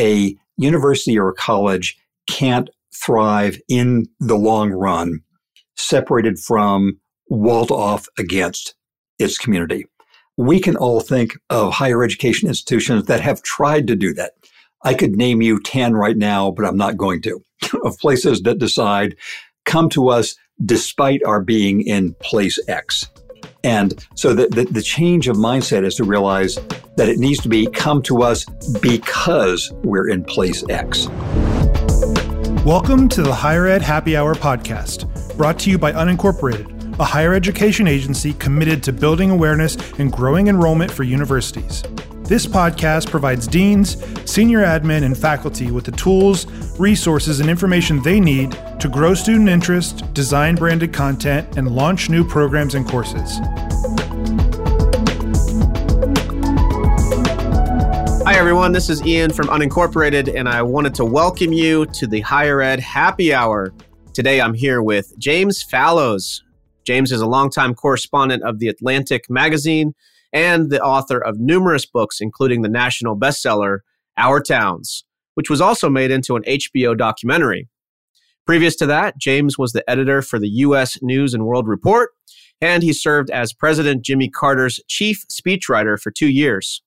a university or a college can't thrive in the long run separated from, walled off against its community. We can all think of higher education institutions that have tried to do that. I could name you 10 right now, but I'm not going to, of places that decide, come to us despite our being in place X. And so the, the, the, change of mindset is to realize that it needs to be come to us because we're in place X. Welcome to the Higher Ed Happy Hour podcast, brought to you by Unincorporated, a higher education agency committed to building awareness and growing enrollment for universities. This podcast provides deans, senior admin, and faculty with the tools, resources, and information they need to grow student interest, design branded content, and launch new programs and courses. Hi, everyone. This is Ian from Unincorporated, and I wanted to welcome you to the Higher Ed Happy Hour. Today, I'm here with James Fallows. James is a longtime correspondent of The Atlantic magazine and the author of numerous books, including the national bestseller, Our Towns, which was also made into an HBO documentary. Previous to that, James was the editor for the U.S. News and World Report, and he served as President Jimmy Carter's chief speechwriter for two years.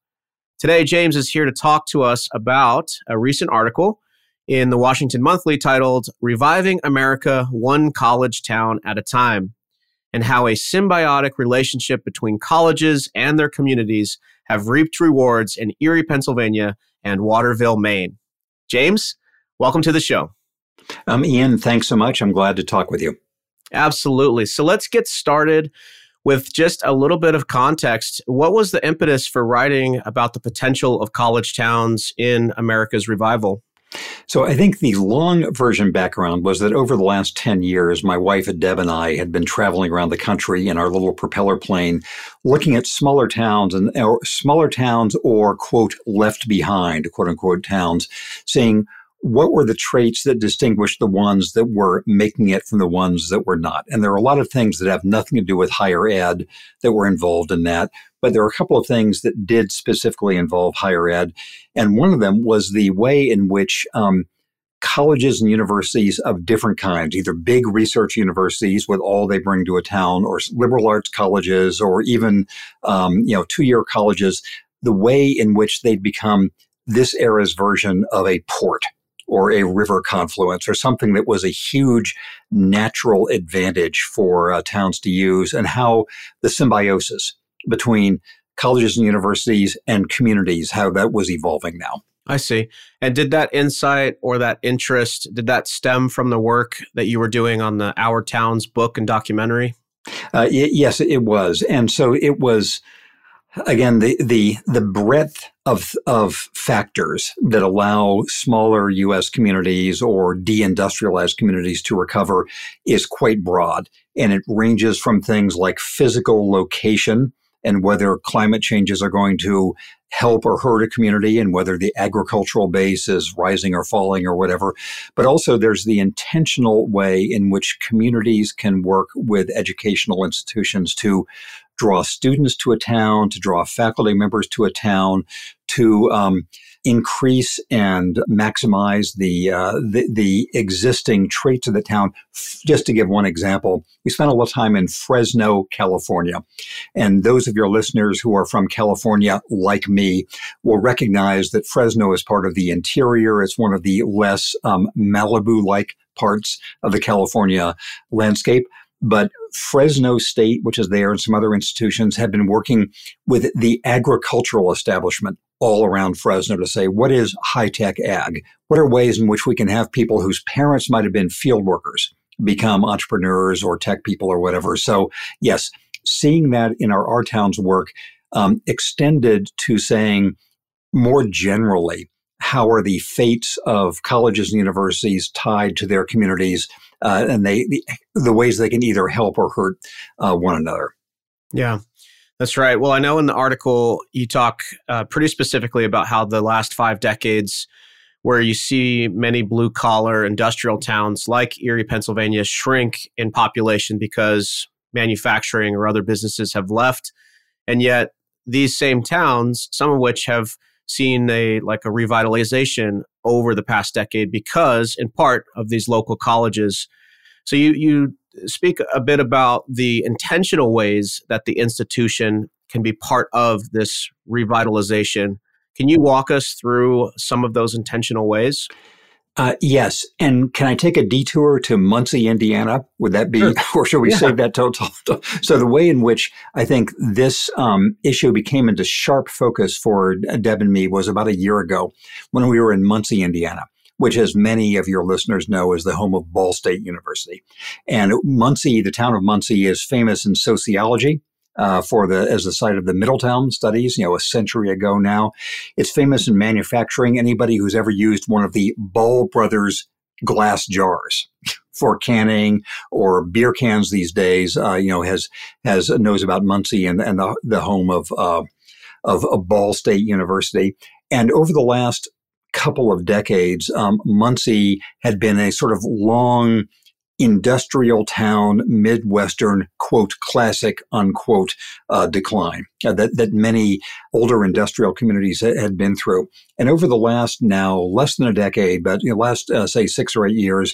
Today, James is here to talk to us about a recent article in the Washington Monthly titled Reviving America One College Town at a Time and how a symbiotic relationship between colleges and their communities have reaped rewards in Erie, Pennsylvania and Waterville, Maine. James, welcome to the show. Um, Ian, thanks so much. I'm glad to talk with you. Absolutely. So let's get started with just a little bit of context. What was the impetus for writing about the potential of college towns in America's revival? So I think the long version background was that over the last 10 years, my wife Deb and I had been traveling around the country in our little propeller plane, looking at smaller towns and or smaller towns or quote left behind quote unquote towns, seeing what were the traits that distinguished the ones that were making it from the ones that were not? And there are a lot of things that have nothing to do with higher ed that were involved in that. But there are a couple of things that did specifically involve higher ed. And one of them was the way in which um, colleges and universities of different kinds, either big research universities with all they bring to a town, or liberal arts colleges, or even um, you know two year colleges, the way in which they'd become this era's version of a port or a river confluence or something that was a huge natural advantage for uh, towns to use and how the symbiosis between colleges and universities and communities how that was evolving now. I see. And did that insight or that interest did that stem from the work that you were doing on the our towns book and documentary? Uh, y- yes it was. And so it was again the the the breadth of of factors that allow smaller US communities or deindustrialized communities to recover is quite broad. And it ranges from things like physical location and whether climate changes are going to help or hurt a community and whether the agricultural base is rising or falling or whatever. But also there's the intentional way in which communities can work with educational institutions to draw students to a town, to draw faculty members to a town, to um, increase and maximize the, uh, the, the existing traits of the town. Just to give one example, we spent a lot of time in Fresno, California, and those of your listeners who are from California, like me, will recognize that Fresno is part of the interior. It's one of the less um, Malibu-like parts of the California landscape. But Fresno State, which is there, and some other institutions have been working with the agricultural establishment all around Fresno to say, what is high tech ag? What are ways in which we can have people whose parents might have been field workers become entrepreneurs or tech people or whatever? So, yes, seeing that in our Our Towns work um, extended to saying more generally, how are the fates of colleges and universities tied to their communities uh, and they the, the, ways they can either help or hurt uh, one another. Yeah. That's right. Well, I know in the article you talk uh, pretty specifically about how the last five decades, where you see many blue collar industrial towns like Erie, Pennsylvania, shrink in population because manufacturing or other businesses have left. And yet, these same towns, some of which have seen a like a revitalization over the past decade because, in part, of these local colleges. So you you speak a bit about the intentional ways that the institution can be part of this revitalization. Can you walk us through some of those intentional ways? Uh, yes. And can I take a detour to Muncie, Indiana? Would that be, sure. or should we yeah. save that total? So the way in which I think this um, issue became into sharp focus for Deb and me was about a year ago when we were in Muncie, Indiana which, as many of your listeners know, is the home of Ball State University. And Muncie, the town of Muncie, is famous in sociology uh, for the as the site of the Middletown studies, you know, a century ago now. It's famous in manufacturing. Anybody who's ever used one of the Ball Brothers glass jars for canning or beer cans these days, uh, you know, has has knows about Muncie and, and the, the home of, uh, of Ball State University. And over the last couple of decades, um, Muncie had been a sort of long industrial town, Midwestern, quote, classic, unquote, uh, decline uh, that, that many older industrial communities had been through. And over the last now less than a decade, but you know, last, uh, say, six or eight years,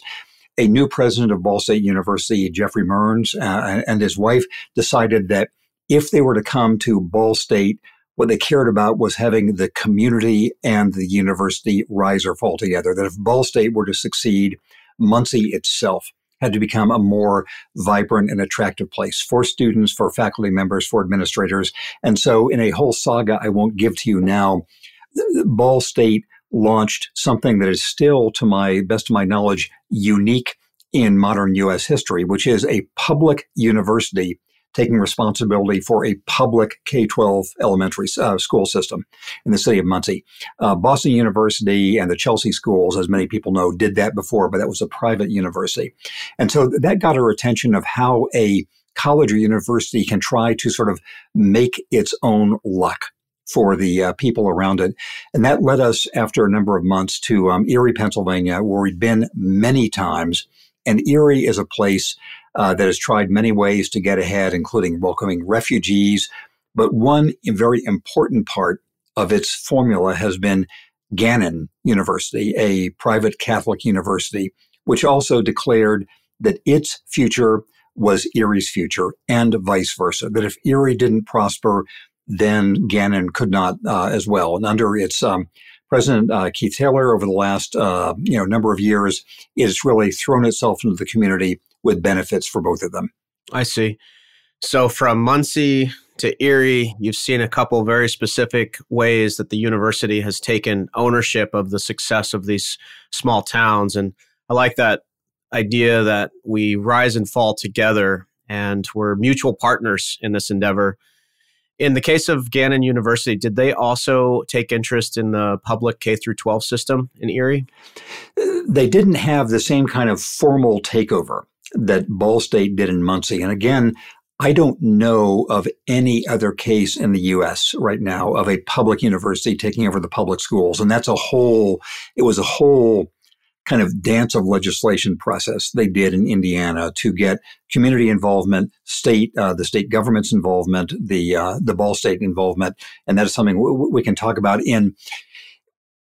a new president of Ball State University, Geoffrey Mearns, uh, and his wife decided that if they were to come to Ball State, what they cared about was having the community and the university rise or fall together. That if Ball State were to succeed, Muncie itself had to become a more vibrant and attractive place for students, for faculty members, for administrators. And so, in a whole saga I won't give to you now, Ball State launched something that is still, to my best of my knowledge, unique in modern U.S. history, which is a public university taking responsibility for a public K 12 elementary uh, school system in the city of Muncie. Uh, Boston University and the Chelsea schools, as many people know, did that before, but that was a private university. And so that got our attention of how a college or university can try to sort of make its own luck for the uh, people around it. And that led us, after a number of months, to um, Erie, Pennsylvania, where we'd been many times. And Erie is a place uh, that has tried many ways to get ahead, including welcoming refugees. But one very important part of its formula has been Gannon University, a private Catholic university, which also declared that its future was Erie's future and vice versa. That if Erie didn't prosper, then Gannon could not uh, as well. And under its um, President uh, Keith Taylor, over the last uh, you know number of years, has really thrown itself into the community with benefits for both of them. I see. So from Muncie to Erie, you've seen a couple very specific ways that the university has taken ownership of the success of these small towns. And I like that idea that we rise and fall together and we're mutual partners in this endeavor. In the case of Gannon University, did they also take interest in the public K through 12 system in Erie? They didn't have the same kind of formal takeover that Ball State did in Muncie. And again, I don't know of any other case in the US right now of a public university taking over the public schools. And that's a whole, it was a whole kind of dance of legislation process they did in Indiana to get community involvement, state, uh, the state government's involvement, the, uh, the Ball State involvement. And that is something w- we can talk about in,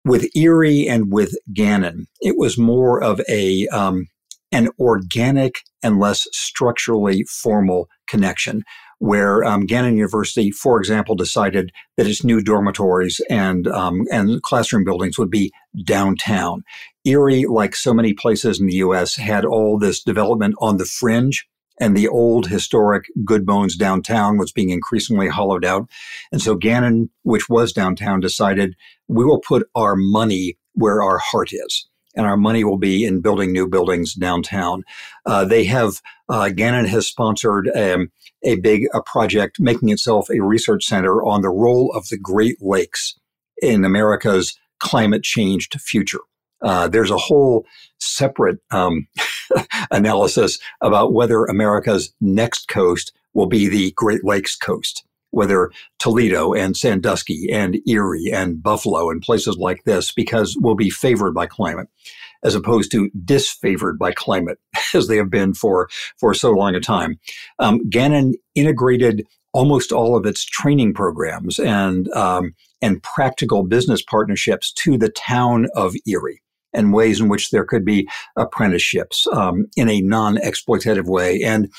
with Erie and with Gannon. It was more of a, um, an organic and less structurally formal connection where um, Gannon University, for example, decided that its new dormitories and um, and classroom buildings would be downtown. Erie, like so many places in the U.S., had all this development on the fringe, and the old historic Good Bones downtown was being increasingly hollowed out. And so Gannon, which was downtown, decided we will put our money where our heart is and our money will be in building new buildings downtown. Uh, they have, uh, Gannon has sponsored um, a big a project making itself a research center on the role of the Great Lakes in America's climate changed future. Uh, there's a whole separate um, analysis about whether America's next coast will be the Great Lakes coast whether Toledo and Sandusky and Erie and Buffalo and places like this, because we'll be favored by climate as opposed to disfavored by climate as they have been for, for so long a time. Um, Gannon integrated almost all of its training programs and um, and practical business partnerships to the town of Erie and ways in which there could be apprenticeships um, in a non-exploitative way and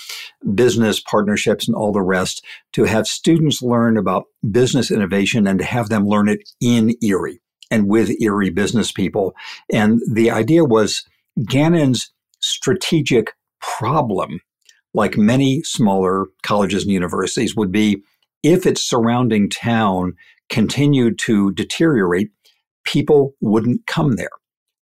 business partnerships and all the rest to have students learn about business innovation and to have them learn it in Erie and with Erie business people. And the idea was Gannon's strategic problem, like many smaller colleges and universities, would be if its surrounding town continued to deteriorate, people wouldn't come there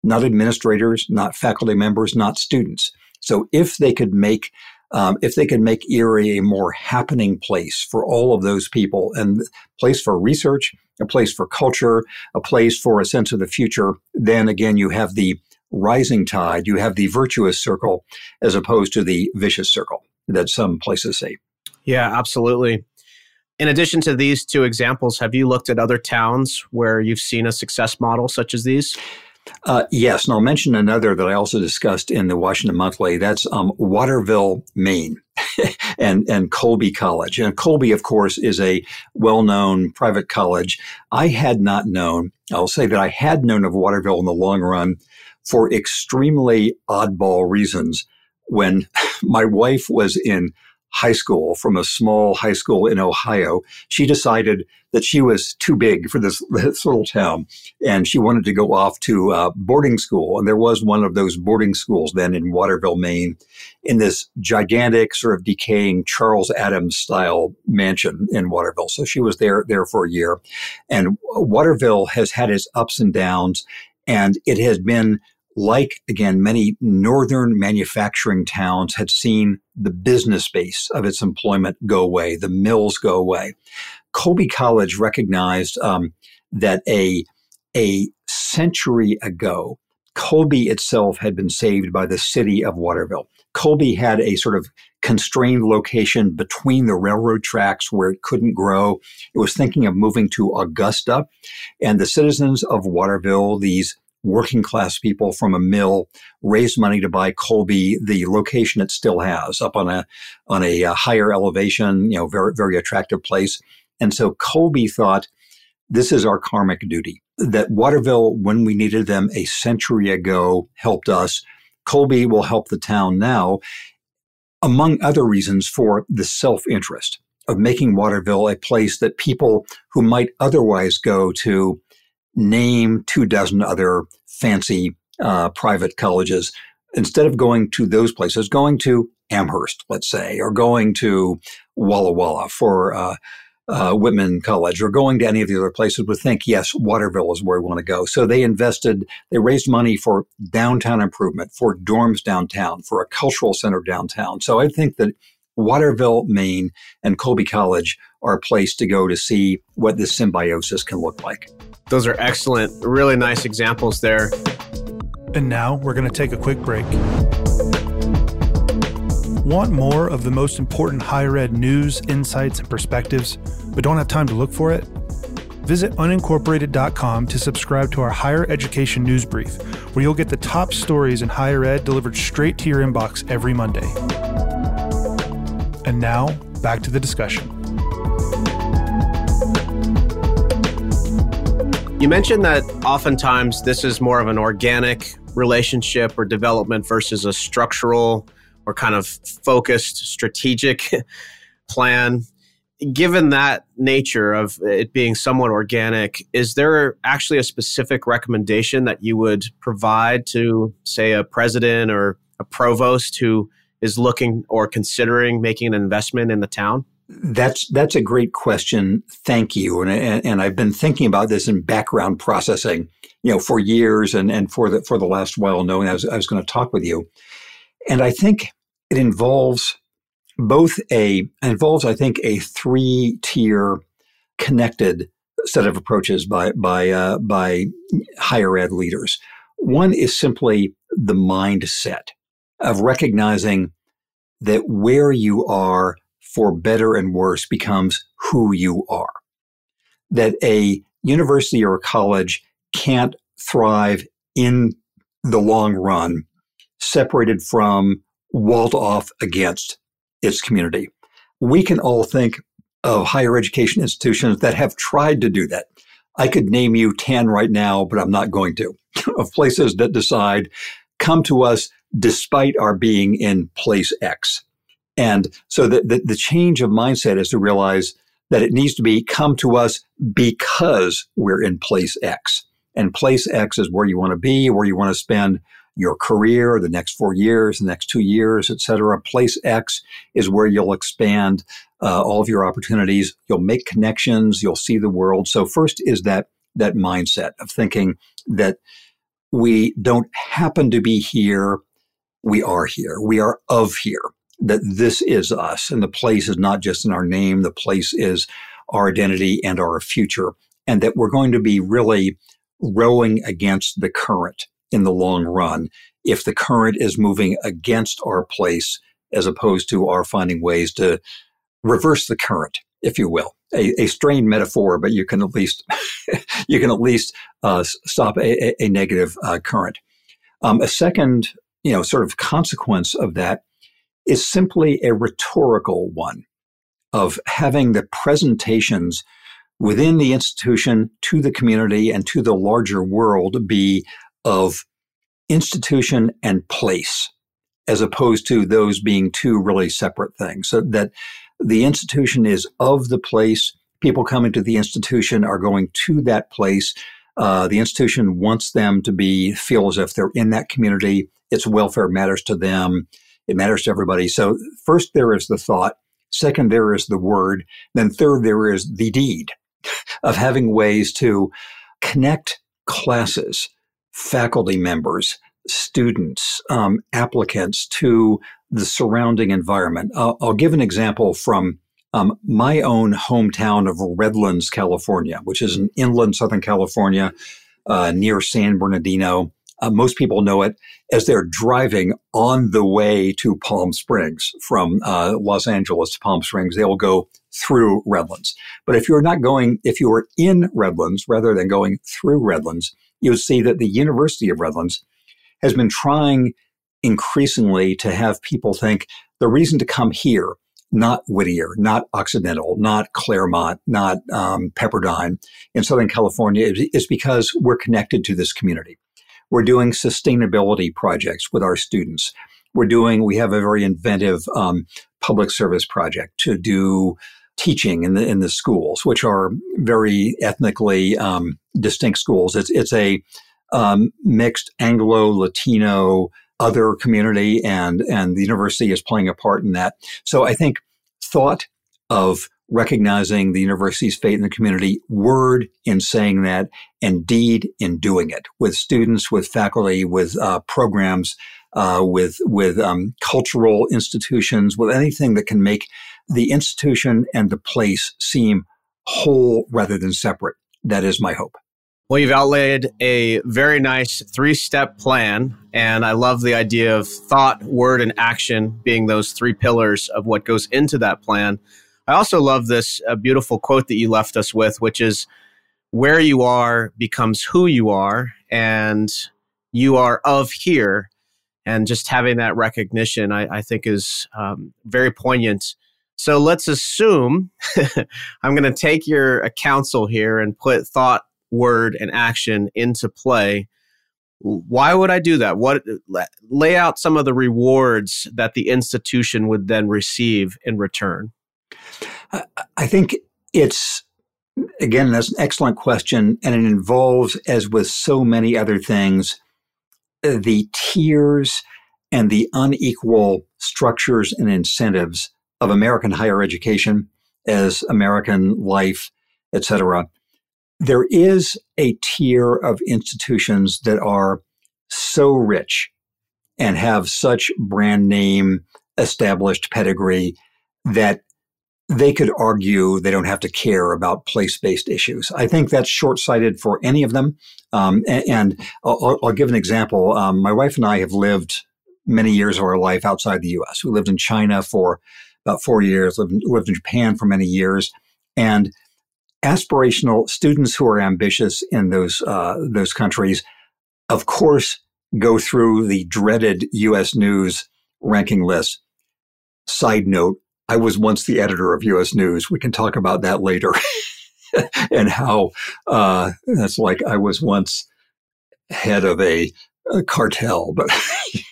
not administrators, not faculty members, not students. So if they could make um, if they could make Erie a more happening place for all of those people and place for research, a place for culture, a place for a sense of the future, then again you have the rising tide, you have the virtuous circle as opposed to the vicious circle that some places say. Yeah, absolutely. In addition to these two examples, have you looked at other towns where you've seen a success model such as these? Uh, yes, and I'll mention another that I also discussed in the Washington Monthly. That's um, Waterville, Maine, and and Colby College. And Colby, of course, is a well-known private college. I had not known. I'll say that I had known of Waterville in the long run for extremely oddball reasons. When my wife was in high school from a small high school in Ohio. She decided that she was too big for this, this little town and she wanted to go off to uh, boarding school. And there was one of those boarding schools then in Waterville, Maine, in this gigantic sort of decaying Charles Addams style mansion in Waterville. So she was there, there for a year. And Waterville has had its ups and downs and it has been like again many northern manufacturing towns had seen the business base of its employment go away the mills go away. Colby college recognized um, that a a century ago colby itself had been saved by the city of waterville. Colby had a sort of constrained location between the railroad tracks where it couldn't grow. It was thinking of moving to augusta and the citizens of waterville these working class people from a mill raised money to buy Colby, the location it still has, up on a on a, uh, higher elevation, you know, very very attractive place. And so Colby thought, this is our karmic duty. That Waterville, when we needed them a century ago, helped us. Colby will help the town now, among other reasons for the self interest of making Waterville a place that people who might otherwise go to name two dozen other fancy uh, private colleges instead of going to those places, going to Amherst, let's say, or going to Walla Walla for uh, uh, Whitman College, or going to any of the other places, would think, yes, Waterville is where we want to go. So they invested, they raised money for downtown improvement, for dorms downtown, for a cultural center downtown. So I think that Waterville, Maine, and Colby College are a place to go to see what this symbiosis can look like. Those are excellent, really nice examples there. And now we're going to take a quick break. Want more of the most important higher ed news, insights, and perspectives, but don't have time to look for it? Visit unincorporated.com to subscribe to our higher education news brief, where you'll get the top stories in higher ed delivered straight to your inbox every Monday. And now, back to the discussion. You mentioned that oftentimes this is more of an organic relationship or development versus a structural or kind of focused strategic plan. Given that nature of it being somewhat organic, is there actually a specific recommendation that you would provide to, say, a president or a provost who is looking or considering making an investment in the town? That's that's a great question. Thank you. And, and, and I've been thinking about this in background processing, you know, for years and and for the for the last while, knowing I was I was going to talk with you. And I think it involves both a involves I think a three tier connected set of approaches by by uh, by higher ed leaders. One is simply the mindset of recognizing that where you are for better and worse becomes who you are. That a university or a college can't thrive in the long run separated from, walled off against its community. We can all think of higher education institutions that have tried to do that. I could name you 10 right now, but I'm not going to, of places that decide, come to us despite our being in place X. And so the, the, the change of mindset is to realize that it needs to be come to us because we're in place X. And place X is where you want to be, where you want to spend your career, the next four years, the next two years, et cetera. Place X is where you'll expand uh, all of your opportunities. You'll make connections. You'll see the world. So first is that that mindset of thinking that we don't happen to be here. We are here. We are of here. That this is us, and the place is not just in our name. The place is our identity and our future, and that we're going to be really rowing against the current in the long run if the current is moving against our place as opposed to our finding ways to reverse the current, if you will. A, a strained metaphor, but you can at least you can at least uh, stop a, a negative uh, current. Um, a second, you know, sort of consequence of that is simply a rhetorical one of having the presentations within the institution to the community and to the larger world be of institution and place as opposed to those being two really separate things. So that the institution is of the place. People coming to the institution are going to that place. Uh, the institution wants them to be feel as if they're in that community. Its welfare matters to them. It matters to everybody. So first there is the thought. Second there is the word. Then third there is the deed of having ways to connect classes faculty members, students, um, applicants to the surrounding environment. I'll, give an example from um, my own hometown of Redlands, California, which is in inland Southern California uh, near San Bernardino. Uh, most people know it as they're driving on the way to Palm Springs from uh, Los Angeles to Palm Springs. They will go through Redlands. But if you're not going, if you are in Redlands rather than going through Redlands, you'll see that the University of Redlands has been trying increasingly to have people think the reason to come here, not Whittier, not Occidental, not Claremont, not um, Pepperdine in Southern California, is because we're connected to this community. We're doing sustainability projects with our students. We're doing, we have a very inventive um, public service project to do teaching in the in the schools, which are very ethnically um, distinct schools. It's it's a um, mixed Anglo Latino other community, and and the university is playing a part in that. So I think thought of recognizing the university's fate in the community, word in saying that, and deed in doing it with students, with faculty, with uh, programs, uh, with with um, cultural institutions, with anything that can make the institution and the place seem whole rather than separate. That is my hope. Well, you've outlaid a very nice three step plan. And I love the idea of thought, word, and action being those three pillars of what goes into that plan. I also love this uh, beautiful quote that you left us with, which is where you are becomes who you are, and you are of here. And just having that recognition, I, I think, is um, very poignant so let's assume I'm going to take your counsel here and put thought, word, and action into play. Why would I do that? What lay out some of the rewards that the institution would then receive in return? I think it's again that's an excellent question, and it involves, as with so many other things, uh, the tiers and the unequal structures and incentives of American higher education as American life, etc. There is a tier of institutions that are so rich and have such brand name established pedigree that they could argue they don't have to care about place based issues. I think that's short sighted for any of them. Um, and, and I'll, I'll, give an example. Um, my wife and I have lived many years of our life outside the US. We lived in China for about four years, lived, lived in Japan for many years. And aspirational students who are ambitious in those, uh, those countries, of course, go through the dreaded US News ranking list. Side note, I was once the editor of U.S. News. We can talk about that later, and how uh, that's like I was once head of a, a cartel, but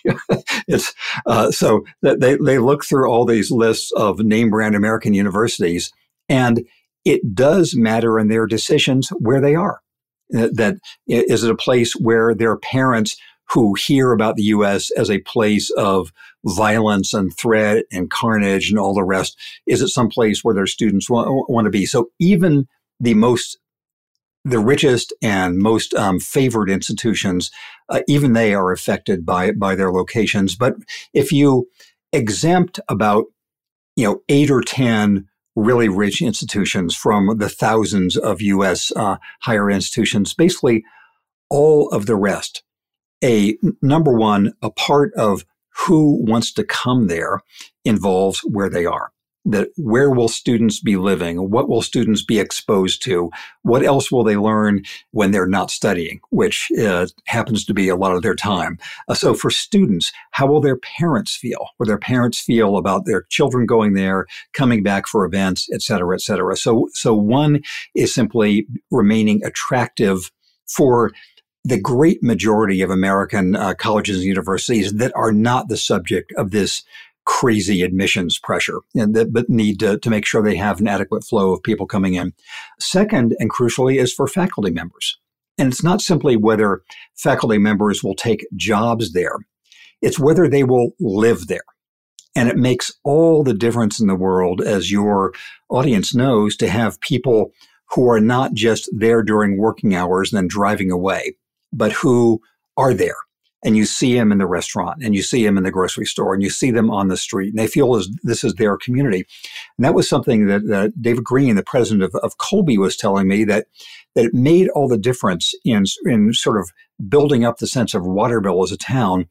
it's uh, so they they look through all these lists of name brand American universities, and it does matter in their decisions where they are. That is it a place where their parents who hear about the U.S. as a place of violence and threat and carnage and all the rest? Is it some place where their students want, want to be? So even the most the richest and most um, favored institutions, uh, even they are affected by by their locations. But if you exempt about you know eight or ten really rich institutions from the thousands of U.S. Uh, higher institutions, basically all of the rest a number one, a part of who wants to come there involves where they are. That where will students be living? What will students be exposed to? What else will they learn when they're not studying, which uh, happens to be a lot of their time? Uh, so for students, how will their parents feel? Will their parents feel about their children going there, coming back for events, et cetera, et cetera? So, so one is simply remaining attractive for the great majority of American uh, colleges and universities that are not the subject of this crazy admissions pressure and that but need to, to make sure they have an adequate flow of people coming in. Second, and crucially, is for faculty members. And it's not simply whether faculty members will take jobs there, it's whether they will live there. And it makes all the difference in the world, as your audience knows, to have people who are not just there during working hours and then driving away, but who are there. And you see them in the restaurant and you see them in the grocery store and you see them on the street and they feel as this is their community. And that was something that uh, David Greene, the president of, of Colby, was telling me that, that it made all the difference in, in sort of building up the sense of Waterville as a town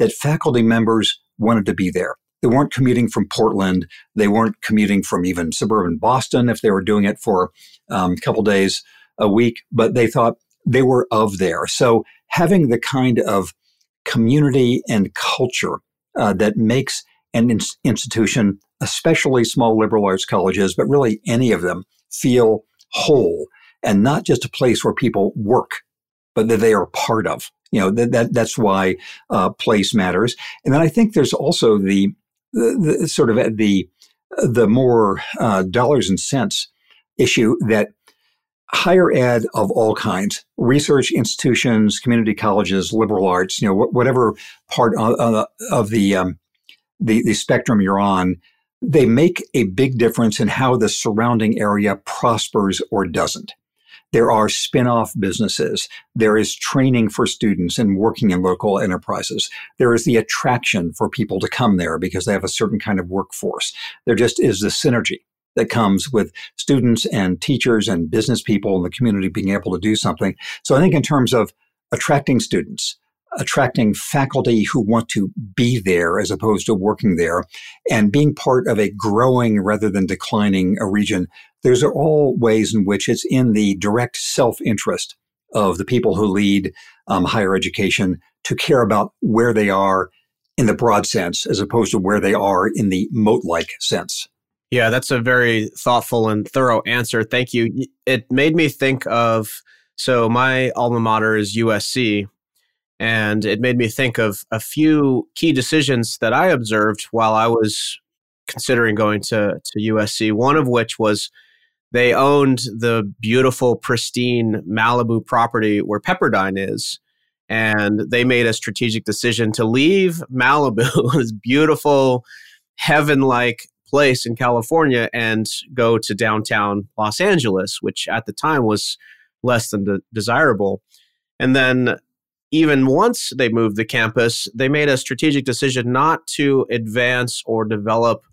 that faculty members wanted to be there. They weren't commuting from Portland. They weren't commuting from even suburban Boston if they were doing it for um, a couple days a week, but they thought they were of there. So having the kind of community and culture uh, that makes an in- institution, especially small liberal arts colleges, but really any of them, feel whole and not just a place where people work, but that they are part of. You know that, that that's why uh, place matters. And then I think there's also the, the, the sort of the the more uh, dollars and cents issue that higher ed of all kinds, research institutions, community colleges, liberal arts, you know, whatever part of, of the, um, the, the spectrum you're on, they make a big difference in how the surrounding area prospers or doesn't. There are spin-off businesses. There is training for students and working in local enterprises. There is the attraction for people to come there because they have a certain kind of workforce. There just is the synergy that comes with students and teachers and business people in the community being able to do something. So I think in terms of attracting students, attracting faculty who want to be there as opposed to working there and being part of a growing rather than declining a region. Those are all ways in which it's in the direct self-interest of the people who lead um, higher education to care about where they are in the broad sense as opposed to where they are in the moat-like sense. Yeah, that's a very thoughtful and thorough answer. Thank you. It made me think of so my alma mater is USC, and it made me think of a few key decisions that I observed while I was considering going to, to USC. One of which was they owned the beautiful, pristine Malibu property where Pepperdine is. And they made a strategic decision to leave Malibu, this beautiful, heaven like place in California and go to downtown Los Angeles, which at the time was less than de- desirable. And then, even once they moved the campus, they made a strategic decision not to advance or develop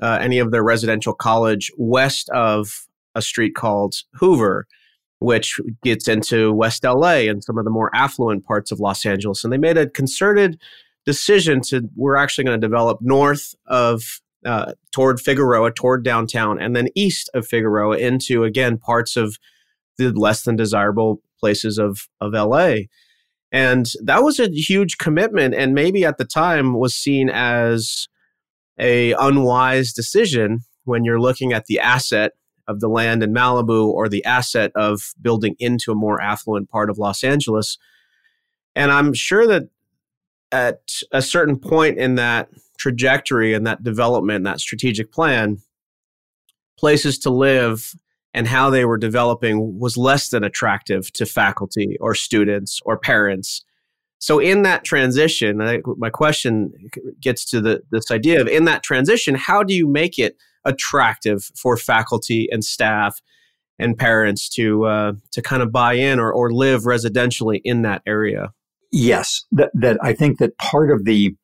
uh, any of their residential college west of a street called Hoover, which gets into West LA and some of the more affluent parts of Los Angeles. And they made a concerted decision to we're actually going to develop north of uh, toward Figueroa, toward downtown, and then east of Figueroa into again parts of the less than desirable places of of LA. And that was a huge commitment, and maybe at the time was seen as a unwise decision when you're looking at the asset of the land in Malibu or the asset of building into a more affluent part of Los Angeles. And I'm sure that at a certain point in that trajectory and that development, that strategic plan, places to live and how they were developing was less than attractive to faculty or students or parents. So in that transition, I, my question gets to the, this idea of in that transition, how do you make it attractive for faculty and staff and parents to uh, to kind of buy in or, or live residentially in that area? Yes, that, that I think that part of the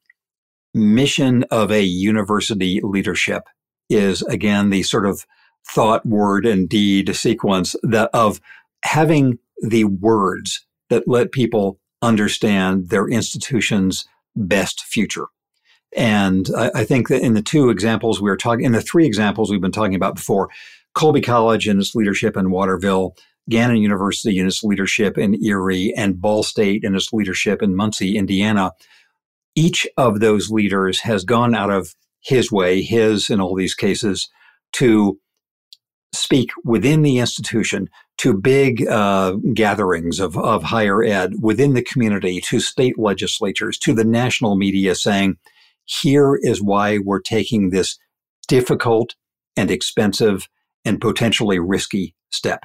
mission of a university leadership is again the sort of thought, word, and deed sequence that of having the words that let people understand their institution's best future. And I, I, think that in the two examples we were talking, in the three examples we've been talking about before, Colby College and its leadership in Waterville, Gannon University and its leadership in Erie, and Ball State and its leadership in Muncie, Indiana, each of those leaders has gone out of his way, his in all these cases, to speak within the institution to big uh, gatherings of, of higher ed within the community, to state legislatures, to the national media saying, here is why we're taking this difficult and expensive and potentially risky step.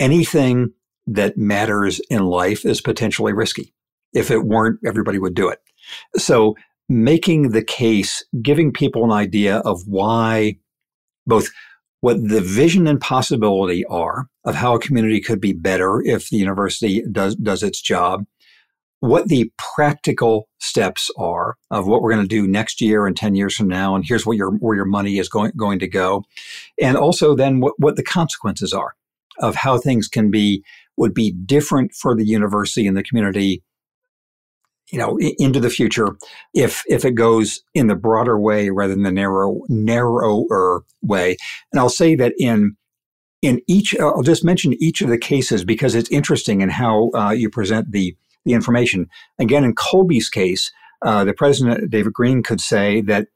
Anything that matters in life is potentially risky. If it weren't, everybody would do it. So making the case, giving people an idea of why both what the vision and possibility are of how a community could be better if the university does, does its job, what the practical steps are of what we're going to do next year and 10 years from now and here's where your where your money is going going to go and also then what, what the consequences are of how things can be would be different for the university and the community you know into the future if if it goes in the broader way rather than the narrow narrower way and i'll say that in in each i'll just mention each of the cases because it's interesting in how uh, you present the the information. Again, in Colby's case, uh, the president, David Greene, could say that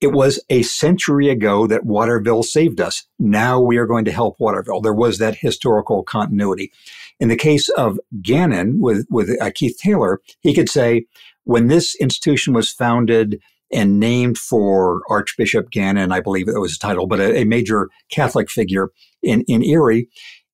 it was a century ago that Waterville saved us. Now we are going to help Waterville. There was that historical continuity. In the case of Gannon with, with uh, Keith Taylor, he could say, when this institution was founded and named for Archbishop Gannon, I believe it was his title, but a, a major Catholic figure in, in Erie,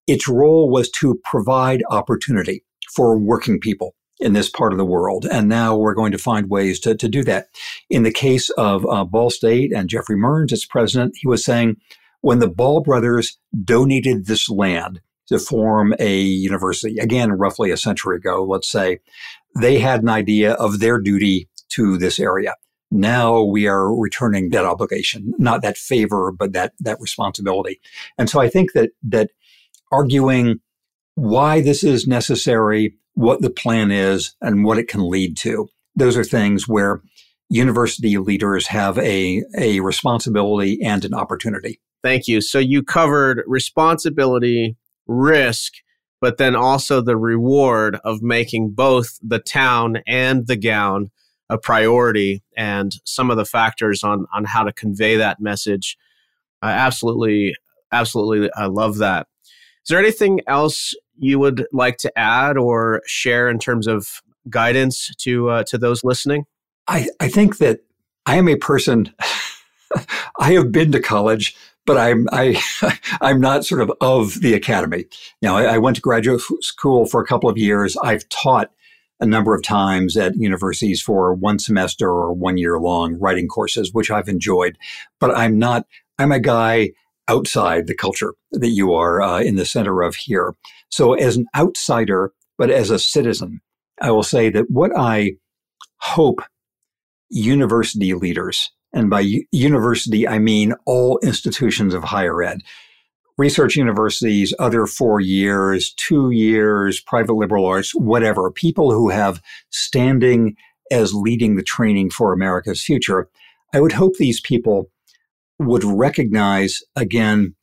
its role was to provide opportunity for working people in this part of the world. And now we're going to find ways to, to do that. In the case of uh, Ball State and Geoffrey Mearns, its president, he was saying when the Ball brothers donated this land to form a university, again, roughly a century ago, let's say, they had an idea of their duty to this area. Now we are returning that obligation, not that favor, but that, that responsibility. And so I think that, that arguing why this is necessary, what the plan is, and what it can lead to. Those are things where university leaders have a, a responsibility and an opportunity. Thank you. So you covered responsibility, risk, but then also the reward of making both the town and the gown a priority and some of the factors on, on how to convey that message. I absolutely, absolutely, I love that. Is there anything else you would like to add or share in terms of guidance to uh, to those listening? I, I think that I am a person. I have been to college, but I'm I I'm not sort of of the academy. You know, I, I went to graduate school for a couple of years. I've taught a number of times at universities for one semester or one year long writing courses, which I've enjoyed. But I'm not. I'm a guy outside the culture that you are uh, in the center of here. So, as an outsider, but as a citizen, I will say that what I hope university leaders, and by u- university, I mean all institutions of higher ed, research universities, other four years, two years, private liberal arts, whatever, people who have standing as leading the training for America's future. I would hope these people would recognize again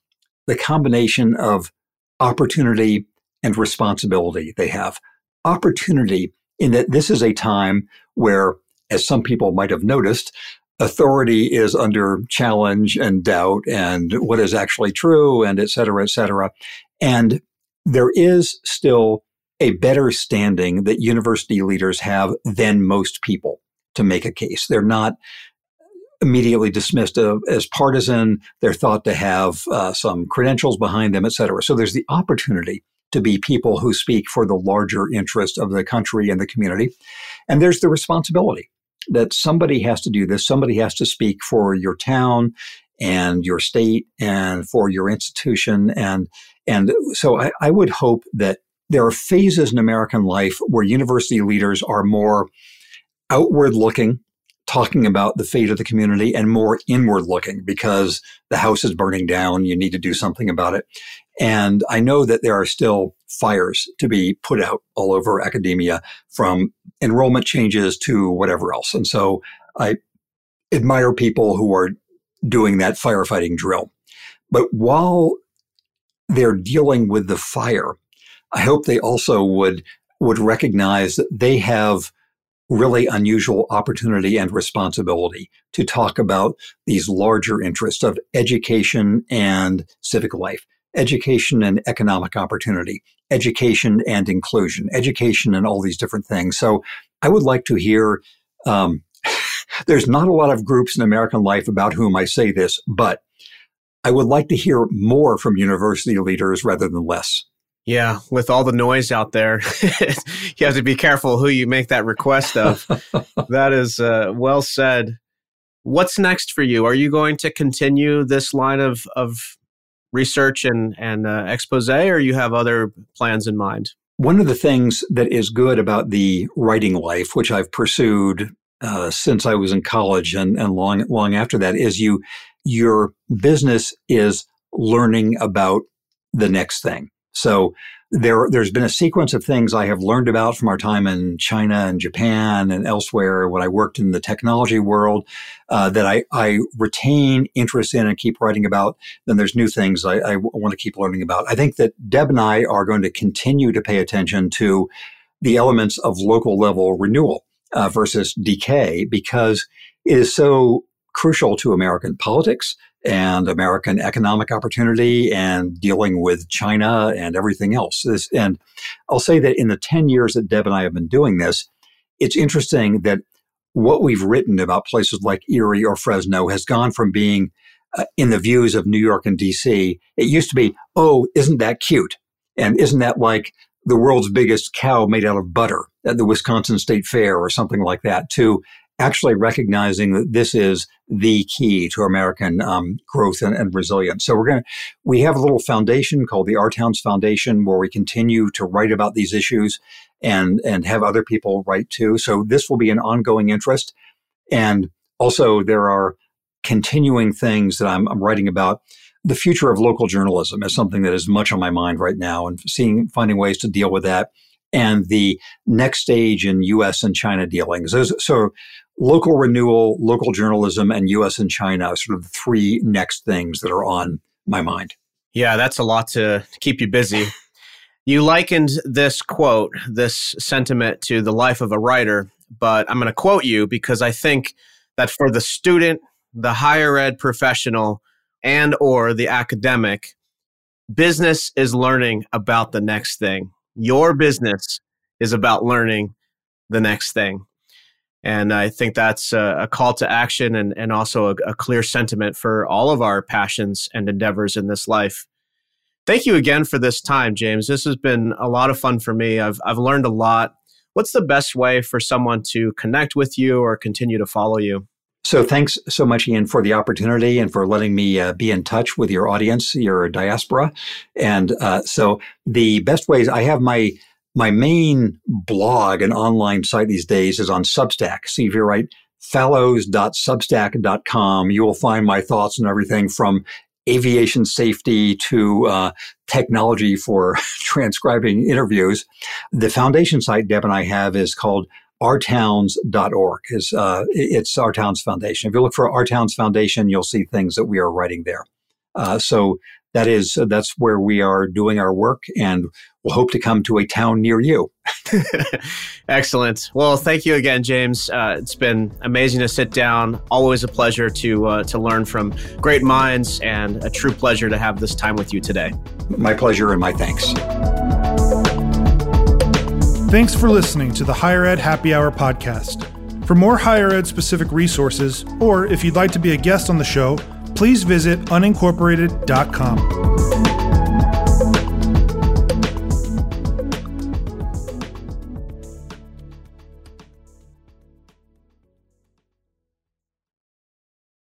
the combination of opportunity and responsibility they have. Opportunity in that this is a time where, as some people might have noticed, authority is under challenge and doubt and what is actually true and et cetera, et cetera. And there is still a better standing that university leaders have than most people to make a case. They're not immediately dismissed as partisan. They're thought to have uh, some credentials behind them, et cetera. So there's the opportunity to be people who speak for the larger interest of the country and the community. And there's the responsibility that somebody has to do this. Somebody has to speak for your town and your state and for your institution. And, and so I, I would hope that there are phases in American life where university leaders are more outward looking, talking about the fate of the community, and more inward looking because the house is burning down. You need to do something about it. And I know that there are still fires to be put out all over academia from enrollment changes to whatever else. And so I admire people who are doing that firefighting drill. But while they're dealing with the fire, I hope they also would would recognize that they have really unusual opportunity and responsibility to talk about these larger interests of education and civic life, education and economic opportunity, education and inclusion, education and all these different things. So I would like to hear. Um, there's not a lot of groups in American life about whom I say this, but I would like to hear more from university leaders rather than less. Yeah, with all the noise out there, you have to be careful who you make that request of. that is uh, well said. What's next for you? Are you going to continue this line of, of research and, and uh, expose, or you have other plans in mind? One of the things that is good about the writing life, which I've pursued uh, since I was in college and, and long long after that, is you your business is learning about the next thing. So there, there's been a sequence of things I have learned about from our time in China and Japan and elsewhere when I worked in the technology world uh, that I, I retain interest in and keep writing about. Then there's new things I, want to keep learning about. I think that Deb and I are going to continue to pay attention to the elements of local level renewal uh, versus decay because it is so crucial to American politics and American economic opportunity and dealing with China and everything else. And I'll say that in the 10 years that Deb and I have been doing this, it's interesting that what we've written about places like Erie or Fresno has gone from being uh, in the views of New York and DC. It used to be, oh, isn't that cute? And isn't that like the world's biggest cow made out of butter at the Wisconsin State Fair or something like that? To actually recognizing that this is the key to American um, growth and, and, resilience. So we're going to, we have a little foundation called the Our Towns Foundation where we continue to write about these issues and, and have other people write too. So this will be an ongoing interest. And also there are continuing things that I'm, I'm writing about. The future of local journalism is something that is much on my mind right now and seeing, finding ways to deal with that and the next stage in U.S. and China dealings. so local renewal, local journalism, and U.S. and China are sort of the three next things that are on my mind. Yeah, that's a lot to keep you busy. you likened this quote, this sentiment to the life of a writer, but I'm going to quote you because I think that for the student, the higher ed professional, and or the academic, business is learning about the next thing. Your business is about learning the next thing. And I think that's a, a call to action and, and also a, a clear sentiment for all of our passions and endeavors in this life. Thank you again for this time, James. This has been a lot of fun for me. I've, I've learned a lot. What's the best way for someone to connect with you or continue to follow you? So thanks so much, Ian, for the opportunity and for letting me uh, be in touch with your audience, your diaspora. And uh, so the best ways I have my my main blog and online site these days is on Substack. See if you write fallows.substack.com, you will find my thoughts and everything from aviation safety to uh, technology for transcribing interviews. The foundation site Deb and I have is called ourtowns.org. Is, uh, it's Our Towns Foundation. If you look for Our Towns Foundation, you'll see things that we are writing there. Uh, so that is that's where we are doing our work, and we'll hope to come to a town near you. Excellent. Well, thank you again, James. Uh, it's been amazing to sit down. Always a pleasure to uh, to learn from great minds, and a true pleasure to have this time with you today. My pleasure, and my thanks. Thanks for listening to the Higher Ed Happy Hour podcast. For more higher ed specific resources, or if you'd like to be a guest on the show, please visit unincorporated.com.